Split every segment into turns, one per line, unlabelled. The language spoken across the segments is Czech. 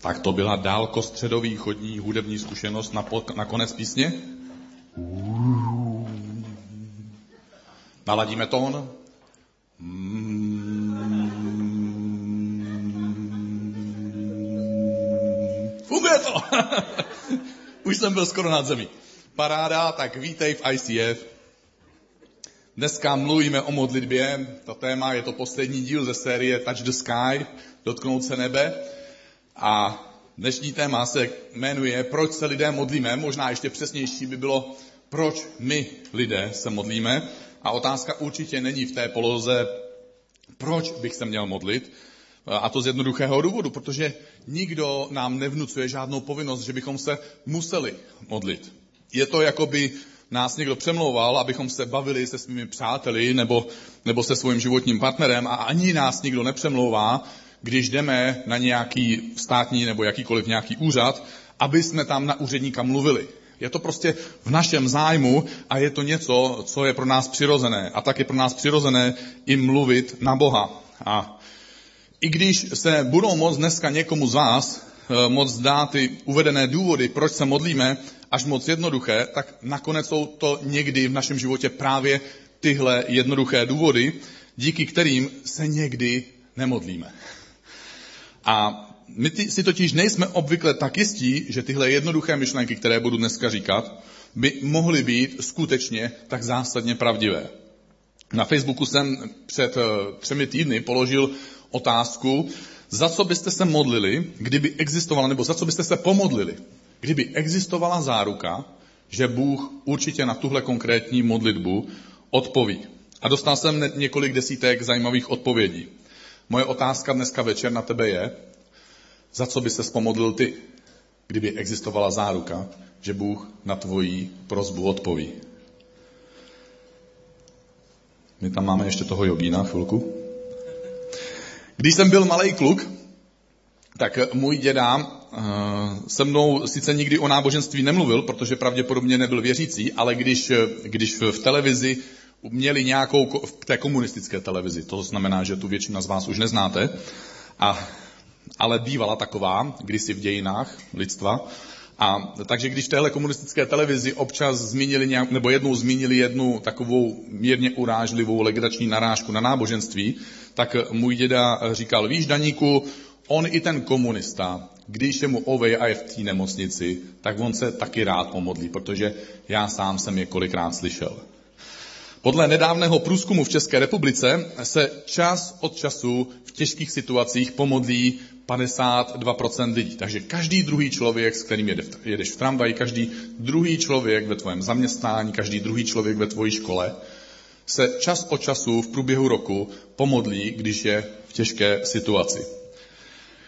Tak to byla dálkostředovýchodní hudební zkušenost na, po, na konec písně. Naladíme tón. Funguje to! Už jsem byl skoro nad zemí. Paráda, tak vítej v ICF. Dneska mluvíme o modlitbě. To téma je to poslední díl ze série Touch the Sky, dotknout se nebe. A dnešní téma se jmenuje Proč se lidé modlíme. Možná ještě přesnější by bylo, proč my lidé se modlíme. A otázka určitě není v té poloze, proč bych se měl modlit. A to z jednoduchého důvodu, protože nikdo nám nevnucuje žádnou povinnost, že bychom se museli modlit. Je to, jako by nás někdo přemlouval, abychom se bavili se svými přáteli nebo, nebo se svým životním partnerem a ani nás nikdo nepřemlouvá, když jdeme na nějaký státní nebo jakýkoliv nějaký úřad, aby jsme tam na úředníka mluvili. Je to prostě v našem zájmu a je to něco, co je pro nás přirozené. A tak je pro nás přirozené i mluvit na Boha. A i když se budou moct dneska někomu z vás eh, moc dát ty uvedené důvody, proč se modlíme, až moc jednoduché, tak nakonec jsou to někdy v našem životě právě tyhle jednoduché důvody, díky kterým se někdy nemodlíme. A my si totiž nejsme obvykle tak jistí, že tyhle jednoduché myšlenky, které budu dneska říkat, by mohly být skutečně tak zásadně pravdivé. Na Facebooku jsem před eh, třemi týdny položil otázku, za co byste se modlili, kdyby existovala, nebo za co byste se pomodlili, kdyby existovala záruka, že Bůh určitě na tuhle konkrétní modlitbu odpoví. A dostal jsem několik desítek zajímavých odpovědí. Moje otázka dneska večer na tebe je, za co by se pomodlil ty, kdyby existovala záruka, že Bůh na tvoji prozbu odpoví. My tam máme ještě toho jogína chvilku. Když jsem byl malý kluk, tak můj děda eh, se mnou sice nikdy o náboženství nemluvil, protože pravděpodobně nebyl věřící, ale když, když v televizi měli nějakou, v té komunistické televizi, to znamená, že tu většina z vás už neznáte, a, ale bývala taková, kdysi v dějinách lidstva, a takže když v téhle komunistické televizi občas zmínili nějak, nebo jednou zmínili jednu takovou mírně urážlivou legrační narážku na náboženství, tak můj děda říkal, víš Daníku, on i ten komunista, když je mu ovej a je v té nemocnici, tak on se taky rád pomodlí, protože já sám jsem je kolikrát slyšel. Podle nedávného průzkumu v České republice se čas od času v těžkých situacích pomodlí 52% lidí. Takže každý druhý člověk, s kterým jedeš v tramvaji, každý druhý člověk ve tvém zaměstnání, každý druhý člověk ve tvojí škole, se čas od času v průběhu roku pomodlí, když je v těžké situaci.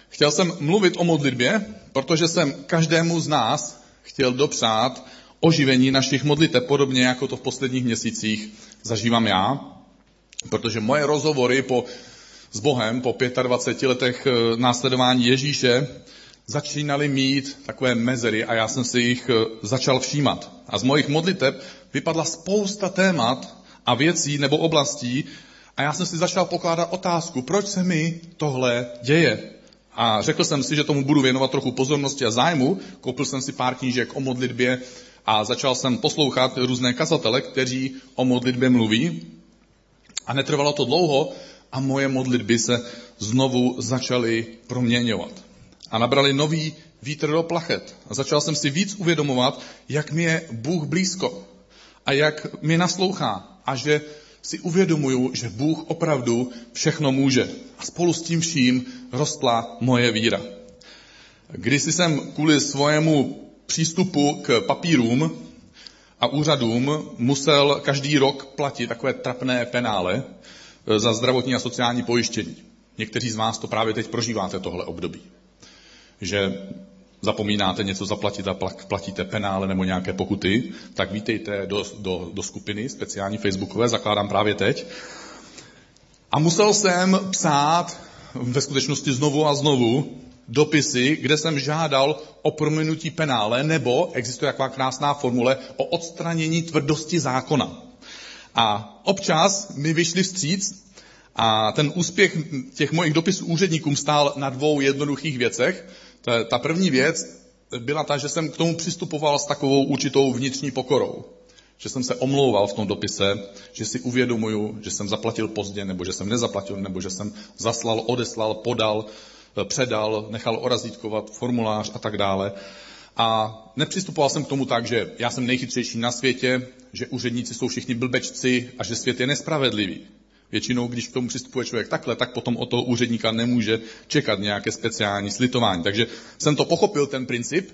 Chtěl jsem mluvit o modlitbě, protože jsem každému z nás chtěl dopřát oživení našich modlitev, podobně jako to v posledních měsících zažívám já, protože moje rozhovory po, s Bohem po 25 letech eh, následování Ježíše začínaly mít takové mezery a já jsem si jich eh, začal všímat. A z mojich modliteb vypadla spousta témat a věcí nebo oblastí a já jsem si začal pokládat otázku, proč se mi tohle děje. A řekl jsem si, že tomu budu věnovat trochu pozornosti a zájmu. Koupil jsem si pár knížek o modlitbě a začal jsem poslouchat různé kazatele, kteří o modlitbě mluví. A netrvalo to dlouho a moje modlitby se znovu začaly proměňovat. A nabrali nový vítr do plachet. A začal jsem si víc uvědomovat, jak mi je Bůh blízko a jak mi naslouchá a že si uvědomuju, že Bůh opravdu všechno může. A spolu s tím vším rostla moje víra. Když jsem kvůli svojemu přístupu k papírům a úřadům musel každý rok platit takové trapné penále eh, za zdravotní a sociální pojištění. Někteří z vás to právě teď prožíváte tohle období. Že zapomínáte něco zaplatit a platíte penále nebo nějaké pokuty, tak vítejte do, do, do skupiny speciální facebookové, zakládám právě teď. A musel jsem psát ve skutečnosti znovu a znovu dopisy, kde jsem žádal o prominutí penále, nebo existuje taková krásná formule o odstranění tvrdosti zákona. A občas mi vyšli vstříc a ten úspěch těch mojich dopisů úředníkům stál na dvou jednoduchých věcech. Ta, první věc byla ta, že jsem k tomu přistupoval s takovou určitou vnitřní pokorou. Že jsem se omlouval v tom dopise, že si uvědomuju, že jsem zaplatil pozdě, nebo že jsem nezaplatil, nebo že jsem zaslal, odeslal, podal, předal, nechal orazítkovat formulář a tak dále. A nepřistupoval jsem k tomu tak, že já jsem nejchytřejší na světě, že úředníci jsou všichni blbečci a že svět je nespravedlivý. Většinou, když k tomu přistupuje člověk takhle, tak potom od toho úředníka nemůže čekat nějaké speciální slitování. Takže jsem to pochopil, ten princip,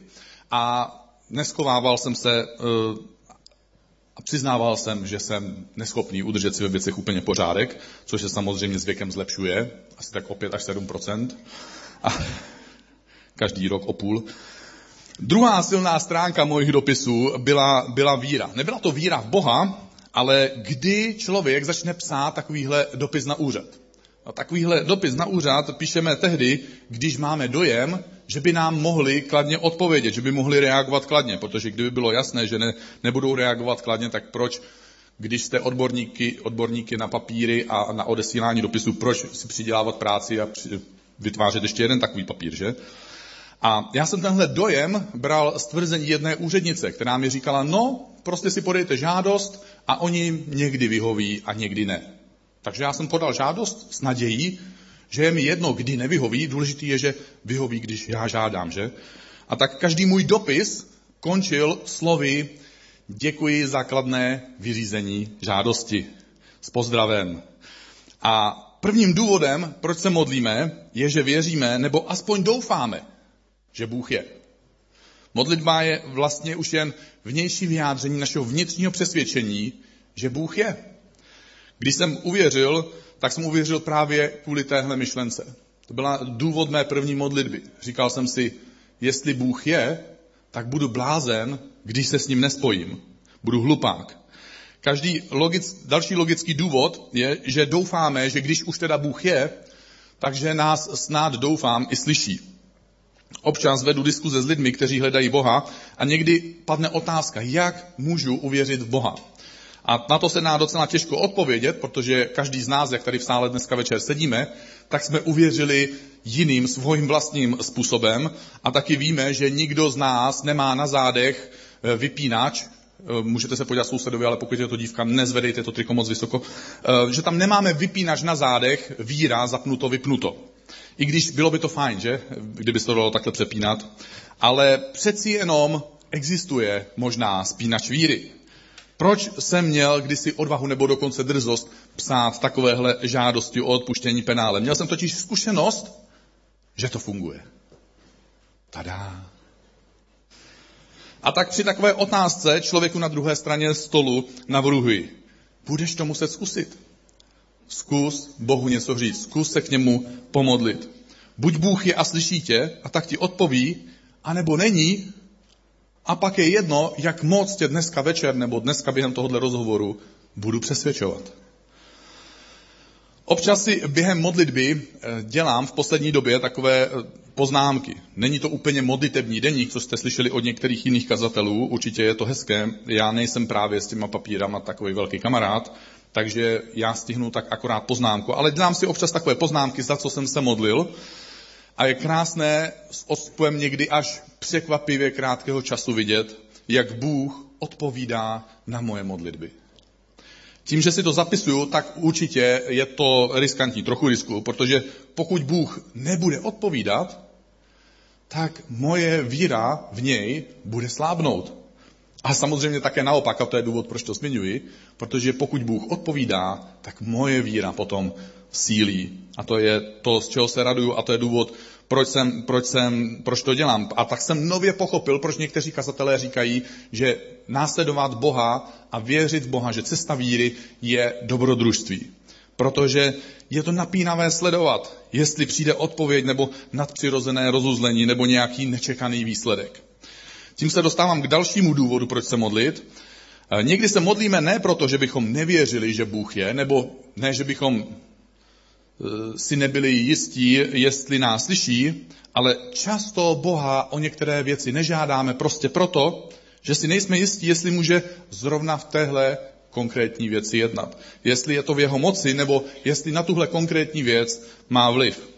a neskovával jsem se eh, a přiznával jsem, že jsem neschopný udržet si ve věcech úplně pořádek, což se samozřejmě s věkem zlepšuje, asi tak o 5 až 7% a každý rok o půl. Druhá silná stránka mojich dopisů byla, byla víra. Nebyla to víra v Boha, ale kdy člověk začne psát takovýhle dopis na úřad. A takovýhle dopis na úřad píšeme tehdy, když máme dojem, že by nám mohli kladně odpovědět, že by mohli reagovat kladně, protože kdyby bylo jasné, že ne, nebudou reagovat kladně, tak proč, když jste odborníky, odborníky na papíry a na odesílání dopisů, proč si přidělávat práci a vytvářet ještě jeden takový papír, že? A já jsem tenhle dojem bral z tvrzení jedné úřednice, která mi říkala, no, prostě si podejte žádost a oni někdy vyhoví a někdy ne. Takže já jsem podal žádost s nadějí, že je mi jedno, kdy nevyhoví, důležitý je, že vyhoví, když já žádám, že? A tak každý můj dopis končil slovy děkuji za kladné vyřízení žádosti. S pozdravem. A prvním důvodem, proč se modlíme, je, že věříme, nebo aspoň doufáme, že Bůh je. Modlitba je vlastně už jen vnější vyjádření našeho vnitřního přesvědčení, že Bůh je. Když jsem uvěřil, tak jsem uvěřil právě kvůli téhle myšlence. To byla důvod mé první modlitby. Říkal jsem si, jestli Bůh je, tak budu blázen, když se s ním nespojím. Budu hlupák. Každý logic, další logický důvod je, že doufáme, že když už teda Bůh je, takže nás snad doufám i slyší. Občas vedu diskuze s lidmi, kteří hledají Boha a někdy padne otázka, jak můžu uvěřit v Boha. A na to se dá docela těžko odpovědět, protože každý z nás, jak tady v sále dneska večer sedíme, tak jsme uvěřili jiným svým vlastním způsobem a taky víme, že nikdo z nás nemá na zádech eh, vypínač, eh, můžete se podívat sousedovi, ale pokud je to dívka, nezvedejte to triko moc vysoko, eh, že tam nemáme vypínač na zádech, víra zapnuto, vypnuto. I když bylo by to fajn, že? Kdyby se to dalo takhle přepínat. Ale přeci jenom existuje možná spínač víry. Proč jsem měl kdysi odvahu nebo dokonce drzost psát takovéhle žádosti o odpuštění penále? Měl jsem totiž zkušenost, že to funguje. Tada. A tak při takové otázce člověku na druhé straně stolu navrhuji. Budeš to muset zkusit. Zkus Bohu něco říct, zkus se k němu pomodlit. Buď Bůh je a slyší tě a tak ti odpoví, anebo není a pak je jedno, jak moc tě dneska večer nebo dneska během tohohle rozhovoru budu přesvědčovat. Občas si během modlitby eh, dělám v poslední době takové eh, poznámky. Není to úplně modlitební deník, co jste slyšeli od některých jiných kazatelů, určitě je to hezké. Já nejsem právě s těma papírama takový velký kamarád, takže já stihnu tak akorát poznámku. Ale dělám si občas takové poznámky, za co jsem se modlil. A je krásné s odstupem někdy až překvapivě krátkého času vidět, jak Bůh odpovídá na moje modlitby. Tím, že si to zapisuju, tak určitě je to riskantní, trochu risku, protože pokud Bůh nebude odpovídat, tak moje víra v něj bude slábnout. A samozřejmě také naopak, a to je důvod, proč to zmiňuji, protože pokud Bůh odpovídá, tak moje víra potom sílí. A to je to, z čeho se raduju a to je důvod, proč, jsem, proč, jsem, proč to dělám. A tak jsem nově pochopil, proč někteří kazatelé říkají, že následovat Boha a věřit v Boha, že cesta víry je dobrodružství. Protože je to napínavé sledovat, jestli přijde odpověď nebo nadpřirozené rozuzlení nebo nějaký nečekaný výsledek. Tím se dostávám k dalšímu důvodu, proč se modlit. E, někdy se modlíme ne proto, že bychom nevěřili, že Bůh je, nebo ne, že bychom e, si nebyli jistí, jestli nás slyší, ale často Boha o některé věci nežádáme prostě proto, že si nejsme jistí, jestli může zrovna v téhle konkrétní věci jednat. Jestli je to v jeho moci, nebo jestli na tuhle konkrétní věc má vliv.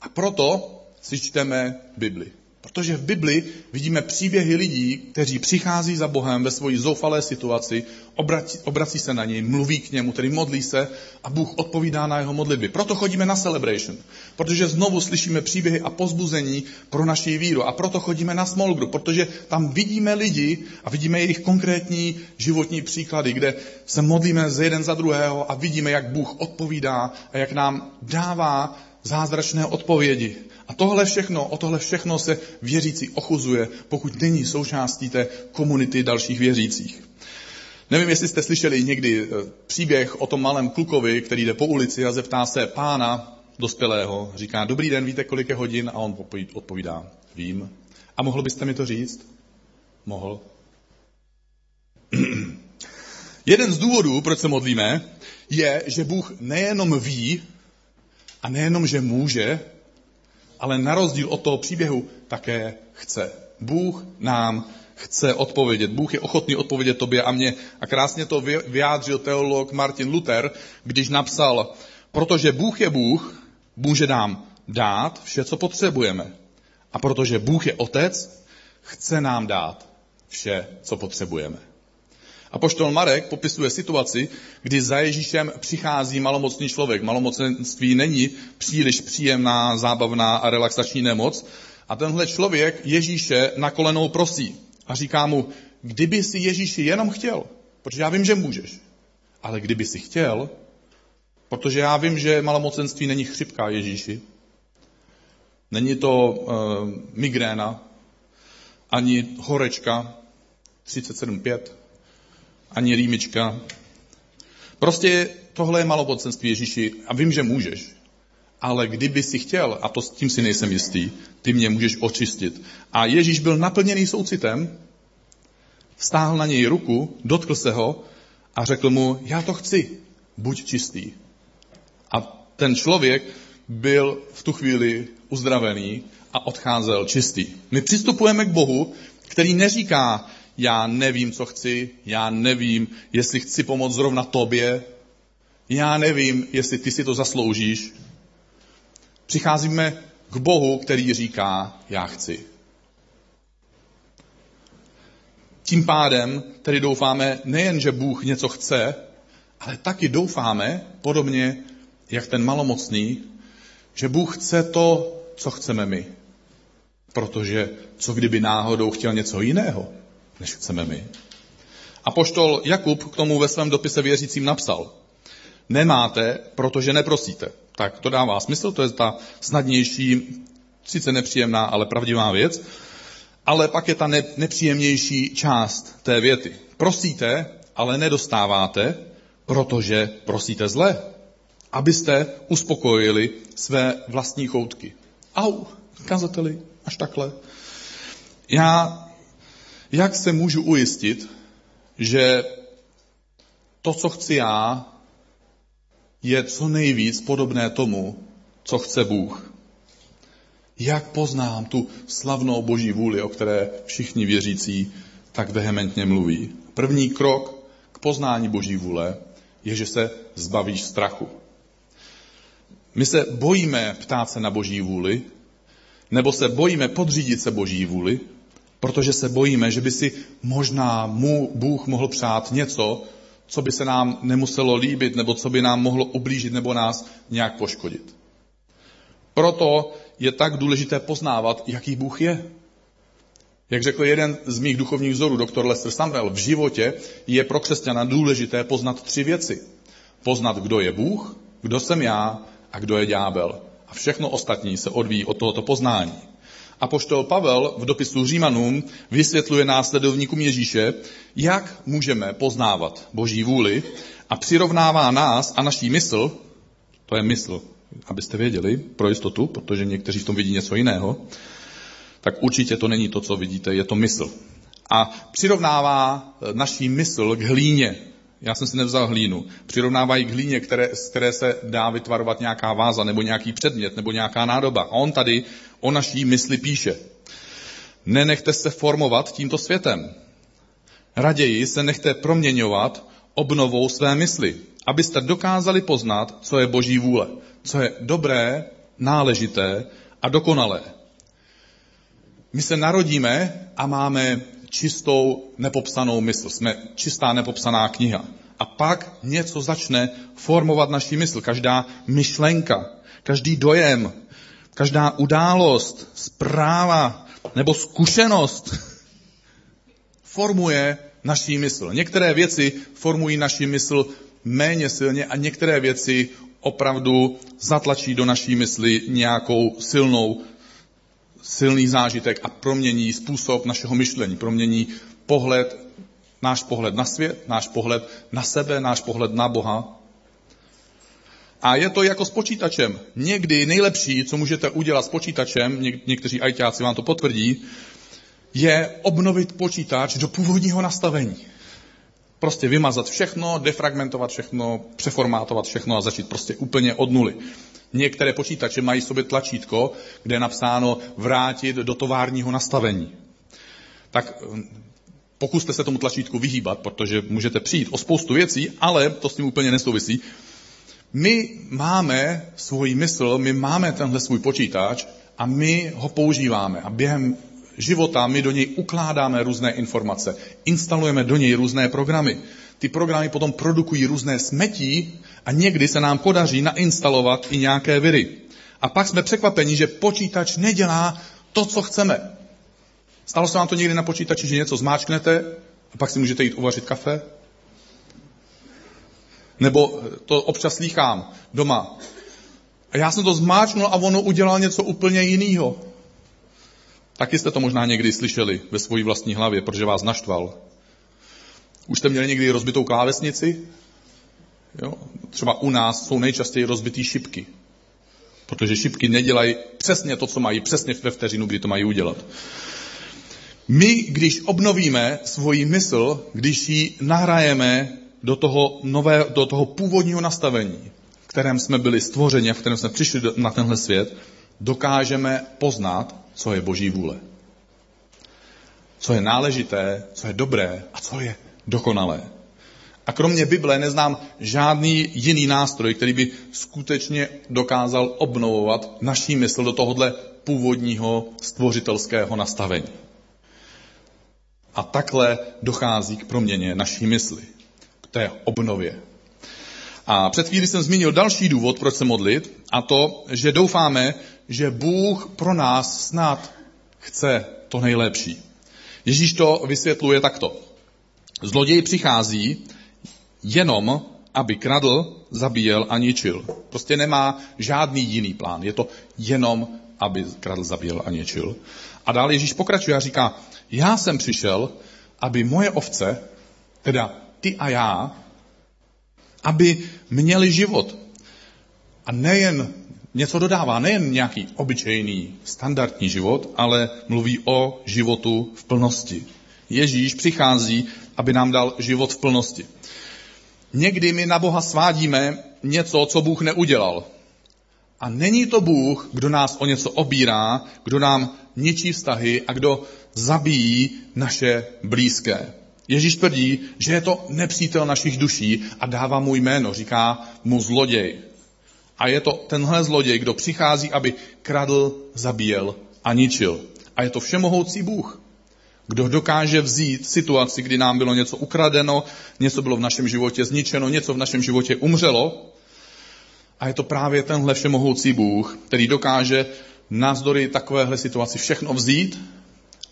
A proto si čteme Bibli. Protože v Bibli vidíme příběhy lidí, kteří přichází za Bohem ve svoji zoufalé situaci, obrací, obrací se na něj, mluví k němu, tedy modlí se a Bůh odpovídá na jeho modlitby. Proto chodíme na celebration, protože znovu slyšíme příběhy a pozbuzení pro naši víru. A proto chodíme na small group, protože tam vidíme lidi a vidíme jejich konkrétní životní příklady, kde se modlíme z jeden za druhého a vidíme, jak Bůh odpovídá a jak nám dává zázračné odpovědi. A tohle všechno, o tohle všechno se věřící ochuzuje, pokud není součástí té komunity dalších věřících. Nevím, jestli jste slyšeli někdy eh, příběh o tom malém klukovi, který jde po ulici a zeptá se pána dospělého, říká, dobrý den, víte, kolik je hodin? A on odpovídá, vím. A mohl byste mi to říct? Mohl. Jeden z důvodů, proč se modlíme, je, že Bůh nejenom ví a nejenom, že může, ale na rozdíl od toho příběhu také chce. Bůh nám chce odpovědět. Bůh je ochotný odpovědět tobě a mě. A krásně to vyjádřil teolog Martin Luther, když napsal, protože Bůh je Bůh, může nám dát vše, co potřebujeme. A protože Bůh je Otec, chce nám dát vše, co potřebujeme. A poštol Marek popisuje situaci, kdy za Ježíšem přichází malomocný člověk. Malomocenství není příliš příjemná, zábavná a relaxační nemoc. A tenhle člověk Ježíše na kolenou prosí a říká mu, kdyby si Ježíši jenom chtěl, protože já vím, že můžeš, ale kdyby si chtěl, protože já vím, že malomocenství není chřipka Ježíši, není to uh, migréna, ani horečka 37,5, ani rýmička. Prostě tohle je malopocenství Ježíši a vím, že můžeš. Ale kdyby si chtěl, a to s tím si nejsem jistý, ty mě můžeš očistit. A Ježíš byl naplněný soucitem, stáhl na něj ruku, dotkl se ho a řekl mu, já to chci, buď čistý. A ten člověk byl v tu chvíli uzdravený a odcházel čistý. My přistupujeme k Bohu, který neříká, já nevím, co chci, já nevím, jestli chci pomoct zrovna tobě, já nevím, jestli ty si to zasloužíš. Přicházíme k Bohu, který říká, já chci. Tím pádem tedy doufáme nejen, že Bůh něco chce, ale taky doufáme, podobně jak ten malomocný, že Bůh chce to, co chceme my. Protože co kdyby náhodou chtěl něco jiného? Než chceme my. A poštol Jakub k tomu ve svém dopise věřícím napsal, nemáte, protože neprosíte. Tak to dává smysl, to je ta snadnější, sice nepříjemná, ale pravdivá věc. Ale pak je ta ne, nepříjemnější část té věty. Prosíte, ale nedostáváte, protože prosíte zle, abyste uspokojili své vlastní choutky. Au, kazateli, až takhle. Já jak se můžu ujistit, že to, co chci já, je co nejvíc podobné tomu, co chce Bůh? Jak poznám tu slavnou boží vůli, o které všichni věřící tak vehementně mluví? První krok k poznání boží vůle je, že se zbavíš strachu. My se bojíme ptát se na boží vůli, nebo se bojíme podřídit se boží vůli, Protože se bojíme, že by si možná mu Bůh mohl přát něco, co by se nám nemuselo líbit, nebo co by nám mohlo ublížit nebo nás nějak poškodit. Proto je tak důležité poznávat, jaký Bůh je. Jak řekl jeden z mých duchovních vzorů, doktor Lester Sandrell, v životě je pro křesťana důležité poznat tři věci. Poznat, kdo je Bůh, kdo jsem já a kdo je ďábel. A všechno ostatní se odvíjí od tohoto poznání. A poštol Pavel v dopisu Římanům vysvětluje následovníkům Ježíše, jak můžeme poznávat Boží vůli a přirovnává nás a naší mysl, to je mysl, abyste věděli, pro jistotu, protože někteří v tom vidí něco jiného, tak určitě to není to, co vidíte, je to mysl. A přirovnává naší mysl k hlíně, já jsem si nevzal hlínu. Přirovnávají k hlíně, které, z které se dá vytvarovat nějaká váza, nebo nějaký předmět, nebo nějaká nádoba. A on tady o naší mysli píše. Nenechte se formovat tímto světem. Raději se nechte proměňovat obnovou své mysli, abyste dokázali poznat, co je boží vůle, co je dobré, náležité a dokonalé. My se narodíme a máme čistou nepopsanou mysl. Jsme čistá nepopsaná kniha. A pak něco začne formovat naší mysl. Každá myšlenka, každý dojem, každá událost, zpráva nebo zkušenost formuje naší mysl. Některé věci formují naši mysl méně silně a některé věci opravdu zatlačí do naší mysli nějakou silnou, silný zážitek a promění způsob našeho myšlení, promění pohled, náš pohled na svět, náš pohled na sebe, náš pohled na Boha. A je to jako s počítačem. Někdy nejlepší, co můžete udělat s počítačem, něk- někteří ajťáci vám to potvrdí, je obnovit počítač do původního nastavení. Prostě vymazat všechno, defragmentovat všechno, přeformátovat všechno a začít prostě úplně od nuly. Některé počítače mají sobě tlačítko, kde je napsáno vrátit do továrního nastavení. Tak hm, pokuste se tomu tlačítku vyhýbat, protože můžete přijít o spoustu věcí, ale to s tím úplně nesouvisí. My máme svůj mysl, my máme tenhle svůj počítač a my ho používáme. A během života my do něj ukládáme různé informace, instalujeme do něj různé programy. Ty programy potom produkují různé smetí a někdy se nám podaří nainstalovat i nějaké viry. A pak jsme překvapeni, že počítač nedělá to, co chceme. Stalo se vám to někdy na počítači, že něco zmáčknete a pak si můžete jít uvařit kafe? Nebo to občas slýchám doma. A já jsem to zmáčknul a ono udělal něco úplně jiného. Taky jste to možná někdy slyšeli ve své vlastní hlavě, protože vás naštval. Už jste měli někdy rozbitou klávesnici? Jo? Třeba u nás jsou nejčastěji rozbitý šipky. Protože šipky nedělají přesně to, co mají, přesně ve vteřinu, kdy to mají udělat. My, když obnovíme svoji mysl, když ji nahrajeme do toho, nové, do toho původního nastavení, v kterém jsme byli stvořeni a v kterém jsme přišli na tenhle svět, dokážeme poznat, co je Boží vůle. Co je náležité, co je dobré a co je dokonalé. A kromě Bible neznám žádný jiný nástroj, který by skutečně dokázal obnovovat naší mysl do tohohle původního stvořitelského nastavení. A takhle dochází k proměně naší mysli, k té obnově. A před chvíli jsem zmínil další důvod, proč se modlit, a to, že doufáme, že Bůh pro nás snad chce to nejlepší. Ježíš to vysvětluje takto. Zloděj přichází jenom, aby kradl, zabíjel a ničil. Prostě nemá žádný jiný plán. Je to jenom, aby kradl, zabíjel a ničil. A dále Ježíš pokračuje a říká, já jsem přišel, aby moje ovce, teda ty a já, aby měli život. A nejen něco dodává, nejen nějaký obyčejný, standardní život, ale mluví o životu v plnosti. Ježíš přichází, aby nám dal život v plnosti. Někdy my na Boha svádíme něco, co Bůh neudělal. A není to Bůh, kdo nás o něco obírá, kdo nám ničí vztahy a kdo zabíjí naše blízké. Ježíš tvrdí, že je to nepřítel našich duší a dává mu jméno, říká mu zloděj. A je to tenhle zloděj, kdo přichází, aby kradl, zabíjel a ničil. A je to všemohoucí Bůh, kdo dokáže vzít situaci, kdy nám bylo něco ukradeno, něco bylo v našem životě zničeno, něco v našem životě umřelo. A je to právě tenhle všemohoucí Bůh, který dokáže navzdory takovéhle situaci všechno vzít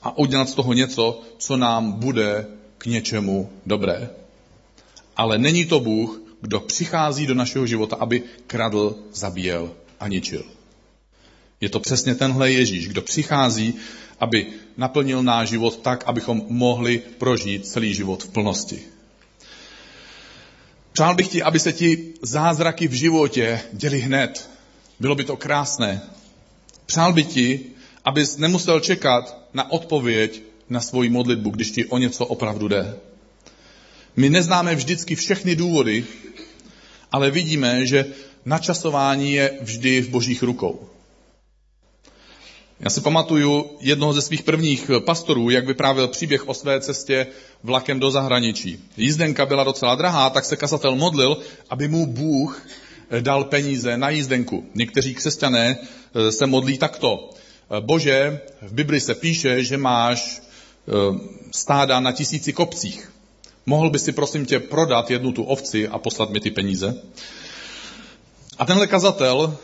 a udělat z toho něco, co nám bude k něčemu dobré. Ale není to Bůh, kdo přichází do našeho života, aby kradl, zabíjel a ničil. Je to přesně tenhle Ježíš, kdo přichází, aby naplnil náš život tak, abychom mohli prožít celý život v plnosti. Přál bych ti, aby se ti zázraky v životě děli hned. Bylo by to krásné. Přál bych ti, abys nemusel čekat na odpověď na svoji modlitbu, když ti o něco opravdu jde. My neznáme vždycky všechny důvody, ale vidíme, že načasování je vždy v božích rukou. Já si pamatuju jednoho ze svých prvních pastorů, jak vyprávěl příběh o své cestě vlakem do zahraničí. Jízdenka byla docela drahá, tak se kazatel modlil, aby mu Bůh dal peníze na jízdenku. Někteří křesťané eh, se modlí takto. Eh, Bože, v Bibli se píše, že máš stáda na tisíci kopcích. Mohl by si prosím tě prodat jednu tu ovci a poslat mi ty peníze? A tenhle kazatel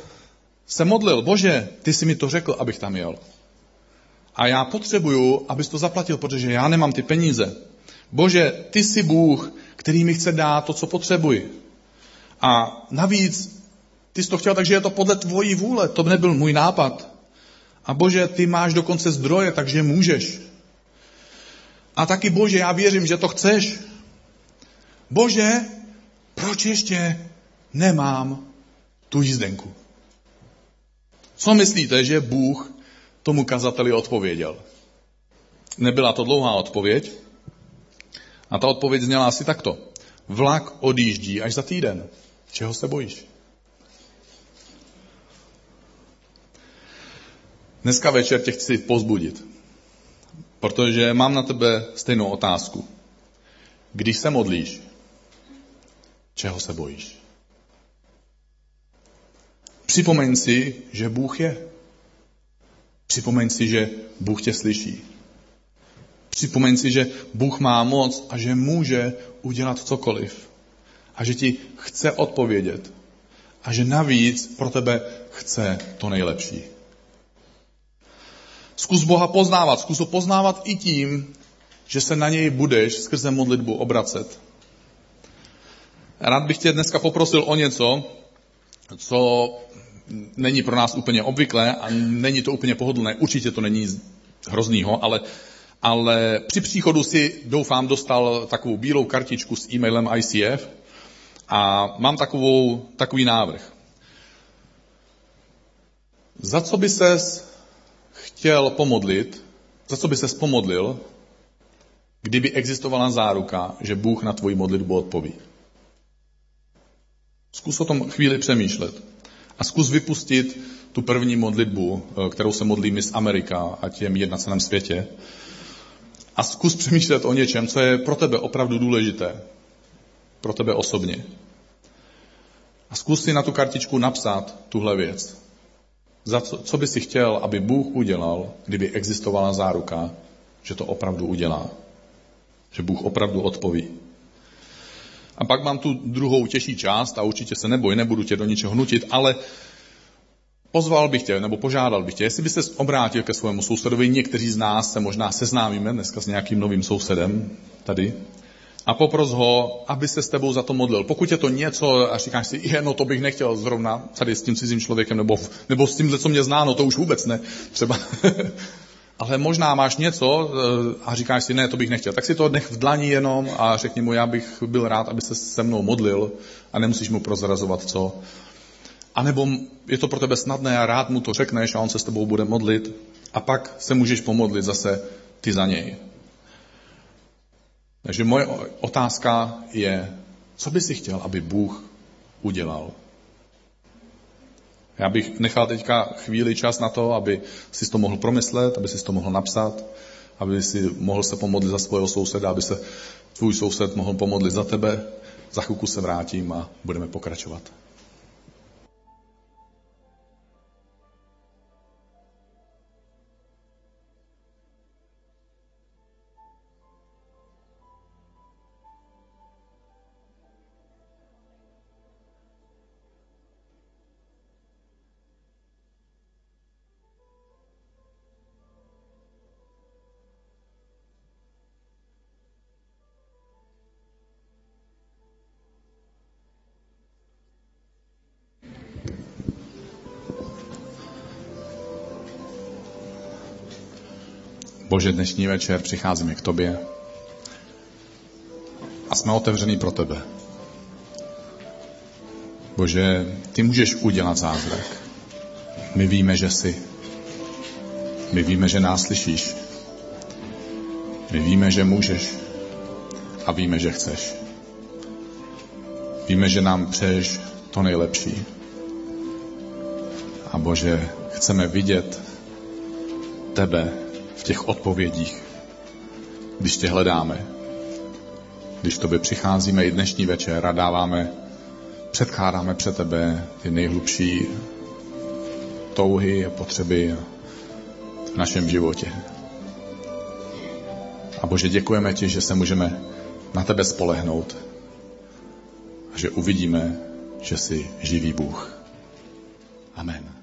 se modlil, bože, ty jsi mi to řekl, abych tam jel. A já potřebuju, abys to zaplatil, protože já nemám ty peníze. Bože, ty jsi Bůh, který mi chce dát to, co potřebuji. A navíc, ty jsi to chtěl, takže je to podle tvojí vůle. To nebyl můj nápad. A Bože, ty máš dokonce zdroje, takže můžeš. A taky Bože, já věřím, že to chceš. Bože, proč ještě nemám tu jízdenku? Co myslíte, že Bůh tomu kazateli odpověděl? Nebyla to dlouhá odpověď. A ta odpověď zněla asi takto. Vlak odjíždí až za týden. Čeho se bojíš? Dneska večer tě chci pozbudit, protože mám na tebe stejnou otázku. Když se modlíš, čeho se bojíš? Připomeň si, že Bůh je. Připomeň si, že Bůh tě slyší. Připomeň si, že Bůh má moc a že může udělat cokoliv. A že ti chce odpovědět. A že navíc pro tebe chce to nejlepší. Zkus Boha poznávat. Zkus ho poznávat i tím, že se na něj budeš skrze modlitbu obracet. Rád bych tě dneska poprosil o něco, co není pro nás úplně obvyklé a není to úplně pohodlné. Určitě to není hroznýho, ale, ale při příchodu si, doufám, dostal takovou bílou kartičku s e-mailem ICF a mám takovou, takový návrh. Za co by ses chtěl pomodlit, za co by ses pomodlil, kdyby existovala záruka, že Bůh na tvoji modlitbu odpoví? Zkus o tom chvíli přemýšlet. A zkus vypustit tu první modlitbu, eh, kterou se modlí Miss Amerika, ať je mír na celém světě. A zkus přemýšlet o něčem, co je pro tebe opravdu důležité. Pro tebe osobně. A zkus si na tu kartičku napsat tuhle věc. Za co, co by si chtěl, aby Bůh udělal, kdyby existovala záruka, že to opravdu udělá. Že Bůh opravdu odpoví. A pak mám tu druhou těžší část a určitě se neboj, nebudu tě do ničeho nutit, ale pozval bych tě, nebo požádal bych tě, jestli byste obrátil ke svému sousedovi, někteří z nás se možná seznámíme dneska s nějakým novým sousedem tady, a popros ho, aby se s tebou za to modlil. Pokud je to něco a říkáš si, je, no to bych nechtěl zrovna tady s tím cizím člověkem, nebo, nebo s tímhle, co mě zná, no to už vůbec ne, třeba. ale možná máš něco eh, a říkáš si, ne, to bych nechtěl. Tak si to nech v dlani jenom a řekni mu, já bych byl rád, aby se se mnou modlil a nemusíš mu prozrazovat co. A nebo je to pro tebe snadné a rád mu to řekneš a on se s tebou bude modlit a pak se můžeš pomodlit zase ty za něj. Takže moje otázka je, co by si chtěl, aby Bůh udělal já bych nechal teďka chvíli čas na to, aby si to mohl promyslet, aby si to mohl napsat, aby si mohl se pomodlit za svého souseda, aby se tvůj soused mohl pomodlit za tebe. Za chvilku se vrátím a budeme pokračovat. Bože, dnešní večer přicházíme k Tobě a jsme otevřený pro Tebe. Bože, Ty můžeš udělat zázrak. My víme, že jsi. My víme, že nás slyšíš. My víme, že můžeš. A víme, že chceš. Víme, že nám přeješ to nejlepší. A Bože, chceme vidět tebe v těch odpovědích, když tě hledáme, když tobě přicházíme i dnešní večer a dáváme předkládáme před tebe ty nejhlubší touhy a potřeby v našem životě. A Bože, děkujeme ti, že se můžeme na tebe spolehnout a že uvidíme, že jsi živý Bůh. Amen.